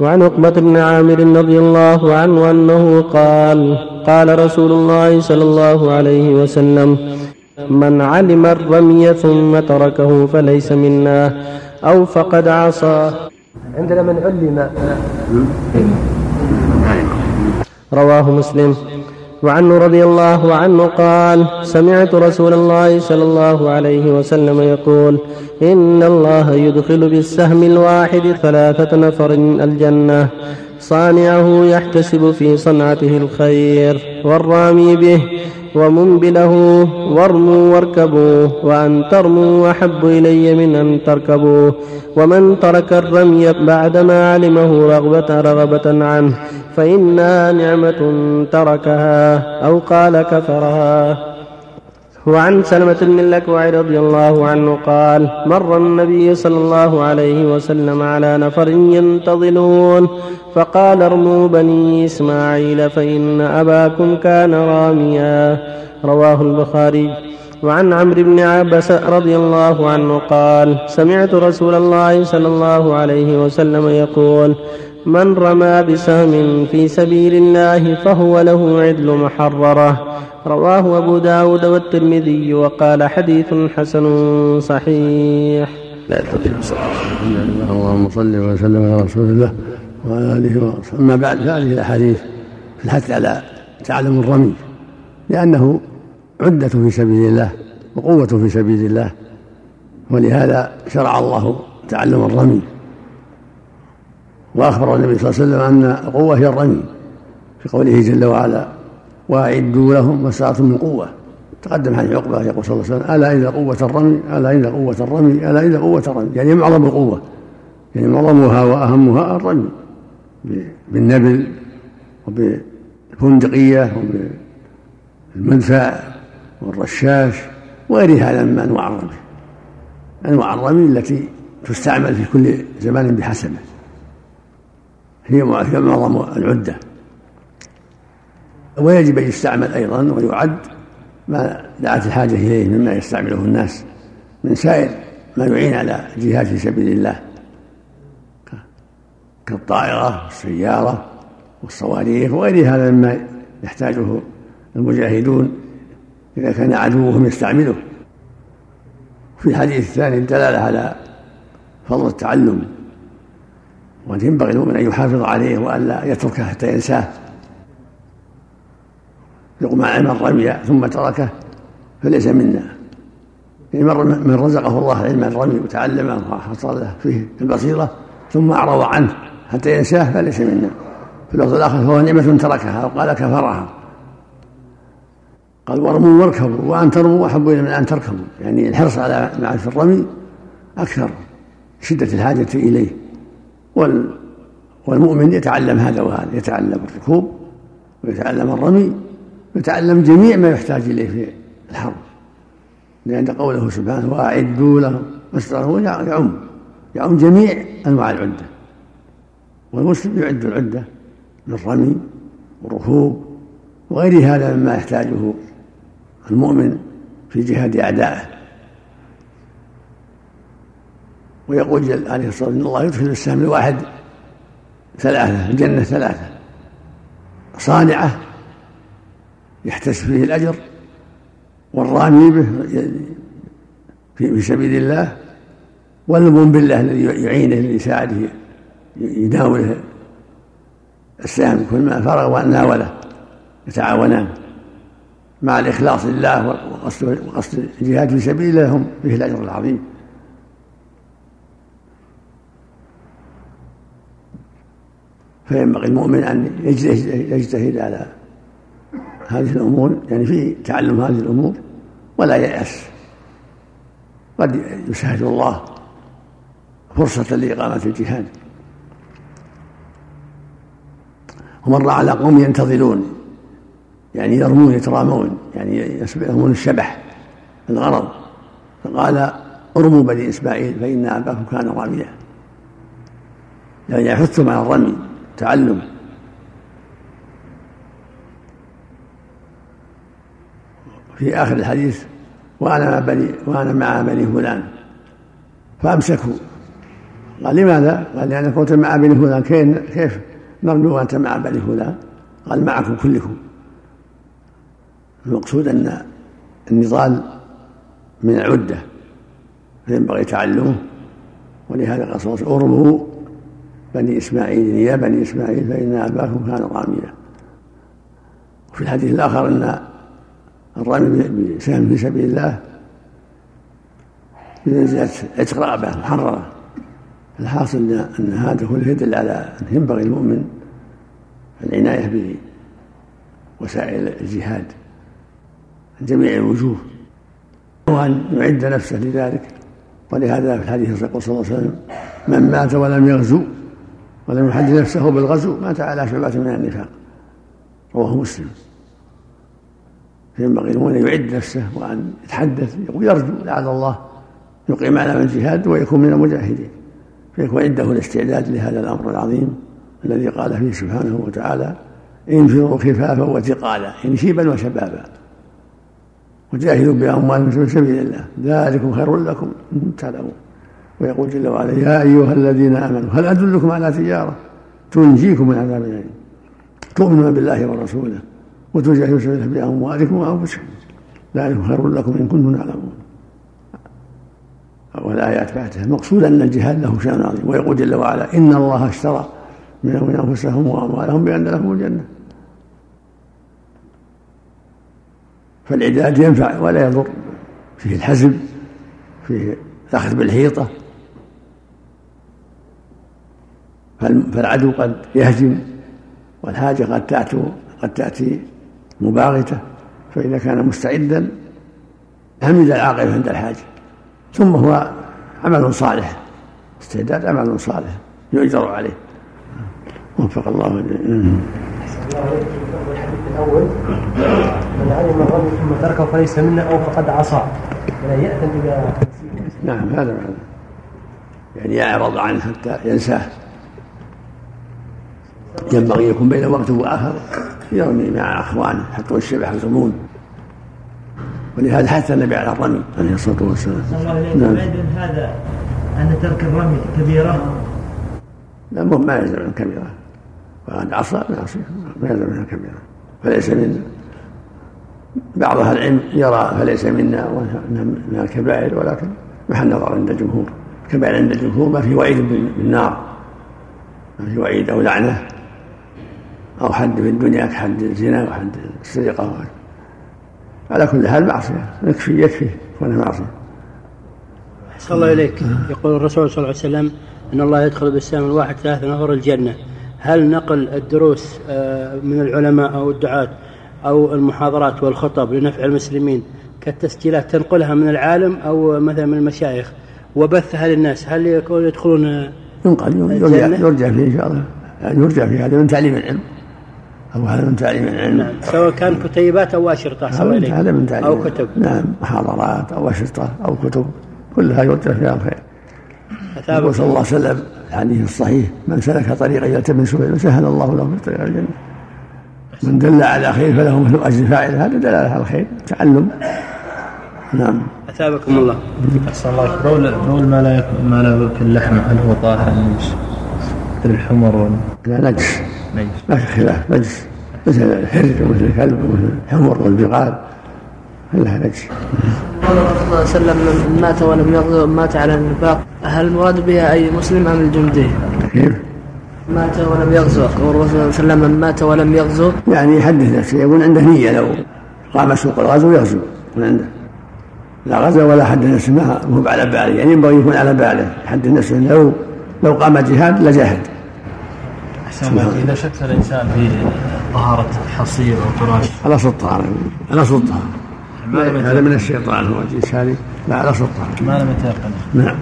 وعن عقبة بن عامر رضي الله عنه أنه قال قال رسول الله صلى الله عليه وسلم من علم الرمي ثم تركه فليس منا أو فقد عصى. عندنا من علم. رواه مسلم. وعنه رضي الله عنه قال سمعت رسول الله صلى الله عليه وسلم يقول إن الله يدخل بالسهم الواحد ثلاثة نفر الجنة. صانعه يحتسب في صنعته الخير. والرامي به ومنبله وارموا واركبوا وأن ترموا أحب إلي من أن تركبوا. ومن ترك الرمي بعدما علمه رغبة رغبة عنه فإنها نعمة تركها أو قال كفرها. وعن سلمة بن الأكوع رضي الله عنه قال مر النبي صلى الله عليه وسلم على نفر ينتظلون فقال ارموا بني إسماعيل فإن أباكم كان راميا. رواه البخاري. وعن عمرو بن عبس رضي الله عنه قال سمعت رسول الله صلى الله عليه وسلم يقول من رمى بسهم في سبيل الله فهو له عدل محررة. رواه أبو داود والترمذي وقال حديث حسن صحيح. لا اللهم صل وسلم على رسول الله وعلى آله وصحبه. أما بعد فهذه الأحاديث في الحث على تعلم الرمي لأنه عدة في سبيل الله وقوة في سبيل الله ولهذا شرع الله تعلم الرمي. وأخبر النبي صلى الله عليه وسلم أن القوة هي الرمي في قوله جل وعلا وأعدوا لهم ما استطعتم من قوة. تقدم حديث عقبة يقول صلى الله عليه وسلم ألا إن قوه الرمي ألا إن قوه الرمي ألا إن قوه الرمي. يعني معظم القوة يعني معظمها وأهمها الرمي بالنبل وبالفندقية وبالمدفع والرشاش وغير هذا من أنواع الرمي أنواع الرمي التي تستعمل في كل زمان بحسبه هي معظم العدة. ويجب أن يستعمل أيضا ويعد ما دعت الحاجة إليه مما يستعمله الناس من سائر ما يعين على جهاد في سبيل الله كالطائرة والسيارة والصواريخ وغير هذا مما يحتاجه المجاهدون إذا كان عدوهم يستعمله. في الحديث الثاني الدلالة على فضل التعلم وأن ينبغي المؤمن أن يحافظ عليه وألا يتركه حتى ينساه. يقول ما علم الرمي ثم تركه فليس منا. من رزقه الله علم الرمي وتعلمه وحصل له فيه البصيرة ثم أعرض عنه حتى ينساه فليس منا. في اللفظ الآخر فهو نعمة تركها وقال كفرها. قال وارموا واركبوا وأن ترموا أحب إلى من أن تركبوا. يعني الحرص على معرفة الرمي أكثر شدة الحاجة إليه. والمؤمن يتعلم هذا وهذا يتعلم الركوب ويتعلم الرمي يتعلم جميع ما يحتاج إليه في الحرب. لأن قوله سبحانه وأعدوا لهم ما يعم يعم جميع أنواع العدة. والمسلم يعد العدة بالرمي والركوب وغير هذا مما يحتاجه المؤمن في جهاد أعدائه. ويقول جل عليه الصلاة والسلام إن الله يدخل السهم الواحد ثلاثة الجنة ثلاثة. صانعة يحتسب فيه الأجر والرامي به في سبيل الله والمؤمن بالله الذي يعينه ليساعده يناوله السهم كل ما فرغ وناوله يتعاونان مع الإخلاص لله وقصد الجهاد في سبيل الله هم فيه الأجر العظيم. فينبغي المؤمن أن يجتهد على هذه الأمور يعني في تعلم هذه الأمور ولا ييأس. قد يشاهد الله فرصة لإقامة الجهاد. ومر على قوم ينتظرون يعني يرمون يترامون يعني يرمون الشبح الغرض فقال ارموا بني اسماعيل فإن أباكم كان راميا يعني يحثهم على الرمي. تعلم في آخر الحديث وأنا مع بني وأنا مع بني فلان فأمسكوا قال لماذا؟ قال لأنك كنت مع بني فلان كيف نرجو أنت مع بني فلان؟ قال معكم كلكم المقصود أن النضال من العدة فينبغي تعلمه ولهذا قال صلى الله عليه وسلم بني إسماعيل يا بني إسماعيل فإن أباكم كان راميا وفي الحديث الآخر أن الرمي بسهم في سبيل الله بمنزلة عتق رغبة محررة. الحاصل أن هذا كله يدل على أن ينبغي المؤمن العناية بوسائل الجهاد من جميع الوجوه. وأن يعد نفسه لذلك. ولهذا في الحديث يقول صلى الله عليه وسلم من مات ولم يغزو ولم يحدث نفسه بالغزو مات على شعبة من النفاق رواه مسلم. فينبغي المؤمن أن يعد نفسه وأن يتحدث ويرجو لعل الله يقيم على الجهاد ويكون من المجاهدين فيكون عنده الاستعداد لهذا الأمر العظيم الذي قال فيه سبحانه وتعالى انفروا خفافا وثقالا يعني شيبا وشبابا. وجاهدوا بأموالكم في سبيل الله ذلكم خير لكم إن تعلمون. ويقول جل وعلا يا أيها الذين آمنوا هل أدلكم على تجارة؟ تنجيكم من عذاب أليم تؤمنون بالله ورسوله وتجاهدوا سبيل الله بأموالكم وأنفسكم. ذلكم خير لكم إن كنتم تعلمون. والآيات بعدها المقصود أن الجهاد له شأن عظيم. ويقول جل وعلا إن الله اشترى من أنفسهم وأموالهم بأن لهم الجنة. فالعداد ينفع ولا يضر. فيه الحزم فيه الأخذ بالحيطة. فالعدو قد يهجم والحاجة قد تأتي قد تأتي مباغتة فإذا كان مستعدا حمد العاقبة عند الحاجة. ثم هو عمل صالح استعداد عمل صالح يؤجر عليه. وفق الله الأول من علم الرجل ثم تركه فليس منا أو فقد عصى ولا ياثم اذا نعم هذا معنى يعني يعرض عنه حتى ينساه. ينبغي يكون بين وقت وآخر يرمي مع اخوانه حتى الشبح يرمون ولهذا حث النبي على الرمي عليه الصلاة والسلام. نعم. هذا أن ترك الرمي كبيرة؟ لا ما يلزم من كبيرة. وقد عصى ما يعصي ما يلزم منها كبيرة. فليس منا بعض أهل العلم يرى فليس منا من الكبائر ولكن محل نظر عند الجمهور. الكبائر عند الجمهور ما في وعيد بالنار. ما في وعيد أو لعنة. أو حد في الدنيا كحد الزنا وحد السرقه على كل حال معصية. يكفي يكفي. كونها معصية. أحسن الله إليك. يقول الرسول صلى الله عليه وسلم أن الله يدخل بالسلام الواحد ثلاث نفر الجنة. هل نقل الدروس آه، من العلماء أو الدعاة أو المحاضرات والخطب لنفع المسلمين كالتسجيلات تنقلها من العالم أو مثلا من المشايخ وبثها للناس؟ هل يكون يدخلون ينقل يرجع, يرجع فيه إن شاء الله. يعني يرجع في هذا من تعليم العلم. أو هذا من تعليم العلم نعم. سواء كان كتيبات أو أشرطة. هذا من تعليم أو كتب. نعم. محاضرات أو أشرطة أو كتب. كلها يرجع فيها الخير يقول صلى الله عليه وسلم الحديث الصحيح من سلك طريقا يلتمس به سهل الله له في طريق الجنة. من دل على خير فله مثل أجر فاعل. هذا دلالة على الخير تعلم. نعم. أثابكم الله. أحسن الله. بول بول ما لا يكون ما لا في اللحم هل هو طاهر مثل الحمر ولا لا نجس في خلاف نجس مثل الحرج ومثل الكلب ومثل الحمر والبغال. كلها نجس قال الرسول صلى الله عليه وسلم من مات ولم يغزو مات على النفاق هل المراد بها أي مسلم أم الجندي؟ كيف؟ مات ولم يغزو يقول الرسول صلى الله عليه وسلم من مات ولم يغزو يعني يحدث نفسه يكون عنده نية لو قام سوق الغزو يغزو يكون عنده. لا غزا ولا حدث نفسه ما هو على باله. يعني ينبغي يكون على باله. يحدث نفسه لو لو قام جهاد لجاهد أحسن إذا شك الإنسان في طهارة حصير أو فراش. على الطهارة على الطهارة هذا من الشيطان هو هذه لا على الطهارة ما لم يتيقن نعم.